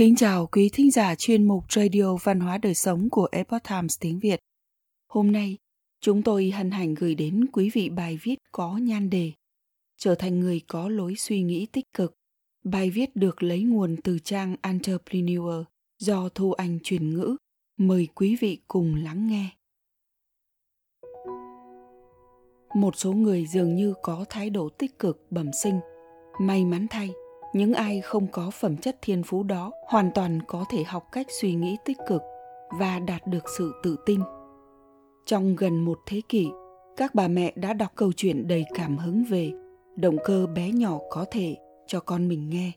Kính chào quý thính giả chuyên mục Radio Văn hóa Đời Sống của Epoch Times tiếng Việt. Hôm nay, chúng tôi hân hạnh gửi đến quý vị bài viết có nhan đề Trở thành người có lối suy nghĩ tích cực. Bài viết được lấy nguồn từ trang Entrepreneur do Thu Anh truyền ngữ. Mời quý vị cùng lắng nghe. Một số người dường như có thái độ tích cực bẩm sinh. May mắn thay, những ai không có phẩm chất thiên phú đó hoàn toàn có thể học cách suy nghĩ tích cực và đạt được sự tự tin. Trong gần một thế kỷ, các bà mẹ đã đọc câu chuyện đầy cảm hứng về động cơ bé nhỏ có thể cho con mình nghe.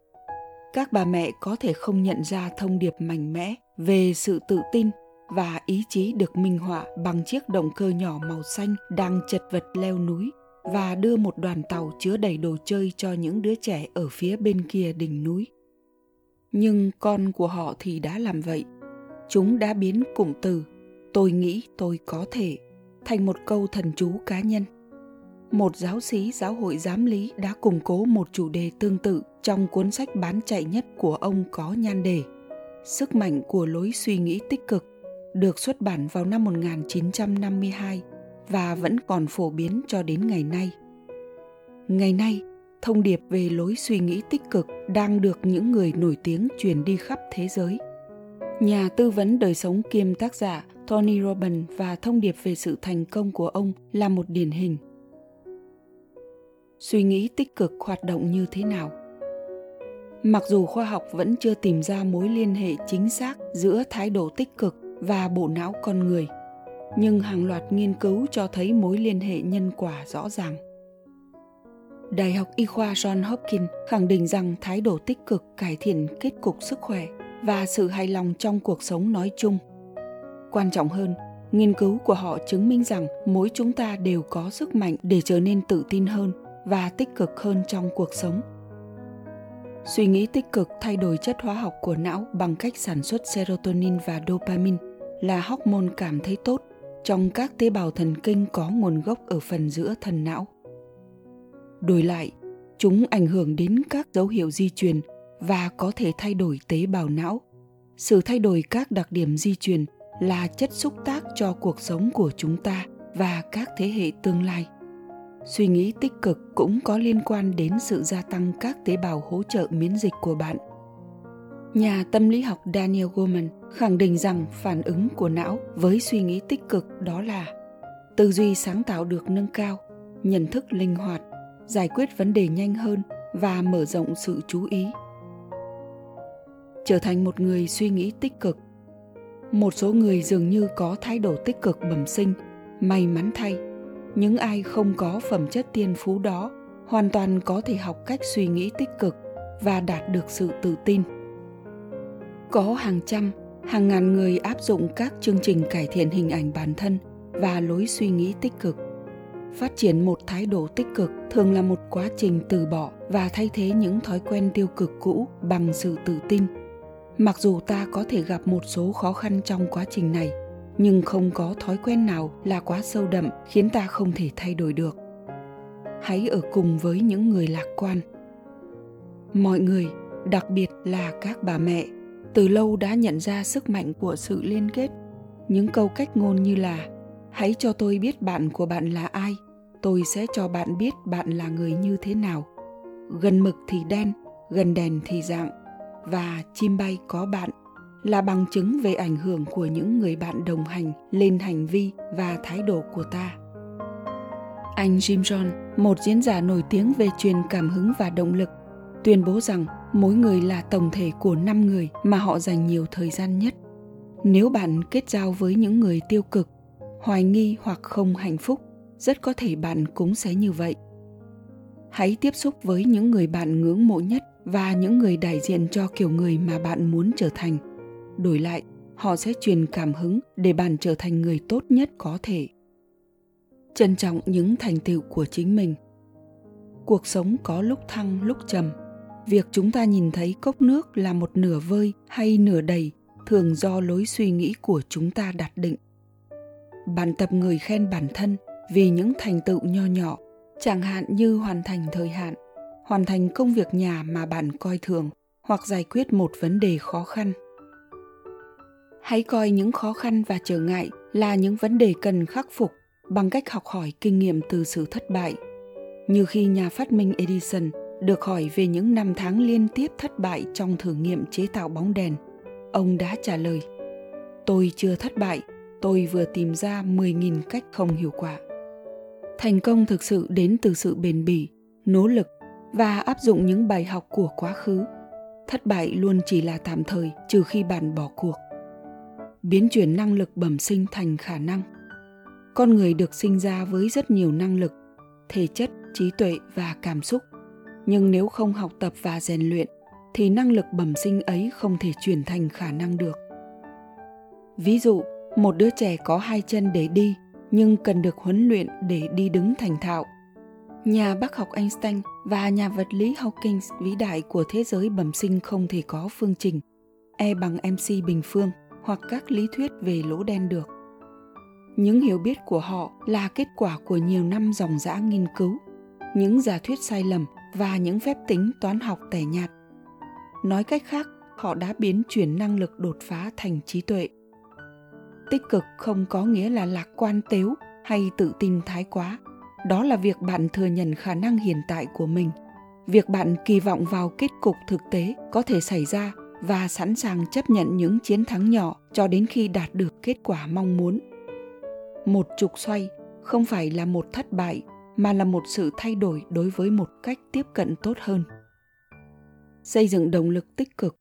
Các bà mẹ có thể không nhận ra thông điệp mạnh mẽ về sự tự tin và ý chí được minh họa bằng chiếc động cơ nhỏ màu xanh đang chật vật leo núi và đưa một đoàn tàu chứa đầy đồ chơi cho những đứa trẻ ở phía bên kia đỉnh núi. Nhưng con của họ thì đã làm vậy. Chúng đã biến cụm từ, tôi nghĩ tôi có thể, thành một câu thần chú cá nhân. Một giáo sĩ giáo hội giám lý đã củng cố một chủ đề tương tự trong cuốn sách bán chạy nhất của ông có nhan đề, Sức mạnh của lối suy nghĩ tích cực được xuất bản vào năm 1952 và vẫn còn phổ biến cho đến ngày nay. Ngày nay, thông điệp về lối suy nghĩ tích cực đang được những người nổi tiếng truyền đi khắp thế giới. Nhà tư vấn đời sống kiêm tác giả Tony Robbins và thông điệp về sự thành công của ông là một điển hình. Suy nghĩ tích cực hoạt động như thế nào? Mặc dù khoa học vẫn chưa tìm ra mối liên hệ chính xác giữa thái độ tích cực và bộ não con người – nhưng hàng loạt nghiên cứu cho thấy mối liên hệ nhân quả rõ ràng. Đại học Y khoa John Hopkins khẳng định rằng thái độ tích cực cải thiện kết cục sức khỏe và sự hài lòng trong cuộc sống nói chung. Quan trọng hơn, nghiên cứu của họ chứng minh rằng mỗi chúng ta đều có sức mạnh để trở nên tự tin hơn và tích cực hơn trong cuộc sống. Suy nghĩ tích cực thay đổi chất hóa học của não bằng cách sản xuất serotonin và dopamine là hormone cảm thấy tốt trong các tế bào thần kinh có nguồn gốc ở phần giữa thần não. Đổi lại, chúng ảnh hưởng đến các dấu hiệu di truyền và có thể thay đổi tế bào não. Sự thay đổi các đặc điểm di truyền là chất xúc tác cho cuộc sống của chúng ta và các thế hệ tương lai. Suy nghĩ tích cực cũng có liên quan đến sự gia tăng các tế bào hỗ trợ miễn dịch của bạn – Nhà tâm lý học Daniel Goleman khẳng định rằng phản ứng của não với suy nghĩ tích cực đó là tư duy sáng tạo được nâng cao, nhận thức linh hoạt, giải quyết vấn đề nhanh hơn và mở rộng sự chú ý. Trở thành một người suy nghĩ tích cực. Một số người dường như có thái độ tích cực bẩm sinh, may mắn thay. Những ai không có phẩm chất tiên phú đó hoàn toàn có thể học cách suy nghĩ tích cực và đạt được sự tự tin có hàng trăm, hàng ngàn người áp dụng các chương trình cải thiện hình ảnh bản thân và lối suy nghĩ tích cực. Phát triển một thái độ tích cực thường là một quá trình từ bỏ và thay thế những thói quen tiêu cực cũ bằng sự tự tin. Mặc dù ta có thể gặp một số khó khăn trong quá trình này, nhưng không có thói quen nào là quá sâu đậm khiến ta không thể thay đổi được. Hãy ở cùng với những người lạc quan. Mọi người, đặc biệt là các bà mẹ từ lâu đã nhận ra sức mạnh của sự liên kết. Những câu cách ngôn như là hãy cho tôi biết bạn của bạn là ai tôi sẽ cho bạn biết bạn là người như thế nào. Gần mực thì đen gần đèn thì dạng và chim bay có bạn là bằng chứng về ảnh hưởng của những người bạn đồng hành lên hành vi và thái độ của ta. Anh Jim John, một diễn giả nổi tiếng về truyền cảm hứng và động lực, tuyên bố rằng mỗi người là tổng thể của năm người mà họ dành nhiều thời gian nhất. Nếu bạn kết giao với những người tiêu cực, hoài nghi hoặc không hạnh phúc, rất có thể bạn cũng sẽ như vậy. Hãy tiếp xúc với những người bạn ngưỡng mộ nhất và những người đại diện cho kiểu người mà bạn muốn trở thành. Đổi lại, họ sẽ truyền cảm hứng để bạn trở thành người tốt nhất có thể. Trân trọng những thành tựu của chính mình. Cuộc sống có lúc thăng, lúc trầm việc chúng ta nhìn thấy cốc nước là một nửa vơi hay nửa đầy thường do lối suy nghĩ của chúng ta đặt định. Bạn tập người khen bản thân vì những thành tựu nho nhỏ, chẳng hạn như hoàn thành thời hạn, hoàn thành công việc nhà mà bạn coi thường hoặc giải quyết một vấn đề khó khăn. Hãy coi những khó khăn và trở ngại là những vấn đề cần khắc phục bằng cách học hỏi kinh nghiệm từ sự thất bại. Như khi nhà phát minh edison được hỏi về những năm tháng liên tiếp thất bại trong thử nghiệm chế tạo bóng đèn ông đã trả lời tôi chưa thất bại tôi vừa tìm ra 10.000 cách không hiệu quả. Thành công thực sự đến từ sự bền bỉ, nỗ lực và áp dụng những bài học của quá khứ. Thất bại luôn chỉ là tạm thời trừ khi bạn bỏ cuộc. Biến chuyển năng lực bẩm sinh thành khả năng. Con người được sinh ra với rất nhiều năng lực, thể chất, trí tuệ và cảm xúc. Nhưng nếu không học tập và rèn luyện thì năng lực bẩm sinh ấy không thể chuyển thành khả năng được. Ví dụ, một đứa trẻ có hai chân để đi nhưng cần được huấn luyện để đi đứng thành thạo nhà bác học einstein và nhà vật lý hawking vĩ đại của thế giới bẩm sinh không thể có phương trình e bằng mc bình phương hoặc các lý thuyết về lỗ đen được những hiểu biết của họ là kết quả của nhiều năm dòng dã nghiên cứu những giả thuyết sai lầm và những phép tính toán học tẻ nhạt. Nói cách khác, họ đã biến chuyển năng lực đột phá thành trí tuệ. Tích cực không có nghĩa là lạc quan tếu hay tự tin thái quá. Đó là việc bạn thừa nhận khả năng hiện tại của mình. Việc bạn kỳ vọng vào kết cục thực tế có thể xảy ra và sẵn sàng chấp nhận những chiến thắng nhỏ cho đến khi đạt được kết quả mong muốn. Một trục xoay không phải là một thất bại mà là một sự thay đổi đối với một cách tiếp cận tốt hơn. Xây dựng động lực tích cực.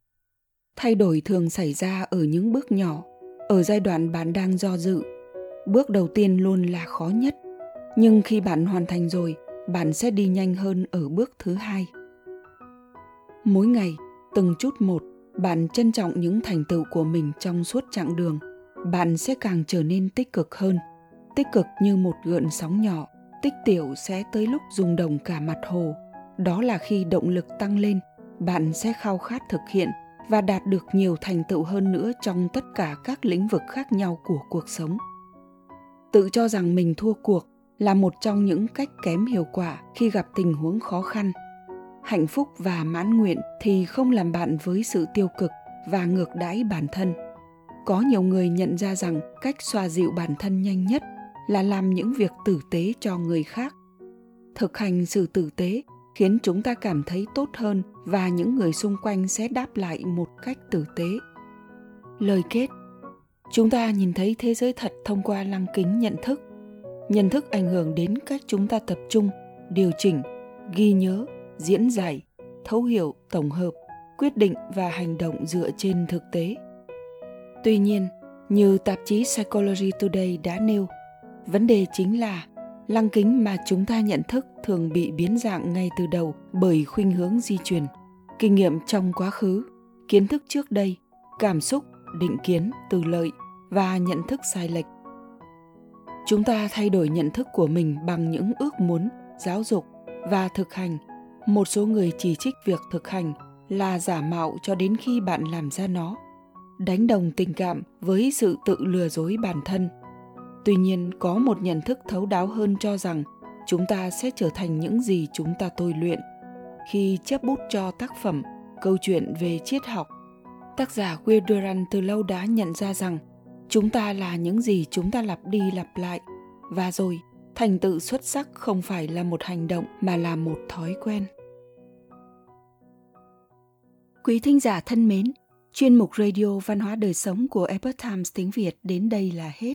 Thay đổi thường xảy ra ở những bước nhỏ, ở giai đoạn bạn đang do dự. Bước đầu tiên luôn là khó nhất, nhưng khi bạn hoàn thành rồi, bạn sẽ đi nhanh hơn ở bước thứ hai. Mỗi ngày, từng chút một, bạn trân trọng những thành tựu của mình trong suốt chặng đường. Bạn sẽ càng trở nên tích cực hơn, tích cực như một gợn sóng nhỏ tích tiểu sẽ tới lúc rung động cả mặt hồ. Đó là khi động lực tăng lên, bạn sẽ khao khát thực hiện và đạt được nhiều thành tựu hơn nữa trong tất cả các lĩnh vực khác nhau của cuộc sống. Tự cho rằng mình thua cuộc là một trong những cách kém hiệu quả khi gặp tình huống khó khăn. Hạnh phúc và mãn nguyện thì không làm bạn với sự tiêu cực và ngược đãi bản thân. Có nhiều người nhận ra rằng cách xoa dịu bản thân nhanh nhất là làm những việc tử tế cho người khác. Thực hành sự tử tế khiến chúng ta cảm thấy tốt hơn và những người xung quanh sẽ đáp lại một cách tử tế. Lời kết. Chúng ta nhìn thấy thế giới thật thông qua lăng kính nhận thức. Nhận thức ảnh hưởng đến cách chúng ta tập trung, điều chỉnh, ghi nhớ, diễn giải, thấu hiểu, tổng hợp, quyết định và hành động dựa trên thực tế. Tuy nhiên, như tạp chí psychology today đã nêu vấn đề chính là lăng kính mà chúng ta nhận thức thường bị biến dạng ngay từ đầu bởi khuynh hướng di truyền. Kinh nghiệm trong quá khứ, kiến thức trước đây, cảm xúc, định kiến, từ lợi và nhận thức sai lệch. Chúng ta thay đổi nhận thức của mình bằng những ước muốn, giáo dục và thực hành. Một số người chỉ trích việc thực hành là giả mạo cho đến khi bạn làm ra nó. Đánh đồng tình cảm với sự tự lừa dối bản thân tuy nhiên, có một nhận thức thấu đáo hơn cho rằng chúng ta sẽ trở thành những gì chúng ta tôi luyện. Khi chép bút cho tác phẩm, câu chuyện về triết học, tác giả Will từ lâu đã nhận ra rằng chúng ta là những gì chúng ta lặp đi lặp lại. Và rồi, thành tựu xuất sắc không phải là một hành động mà là một thói quen. Quý thính giả thân mến, chuyên mục radio văn hóa đời sống của epoch times tiếng việt đến đây là hết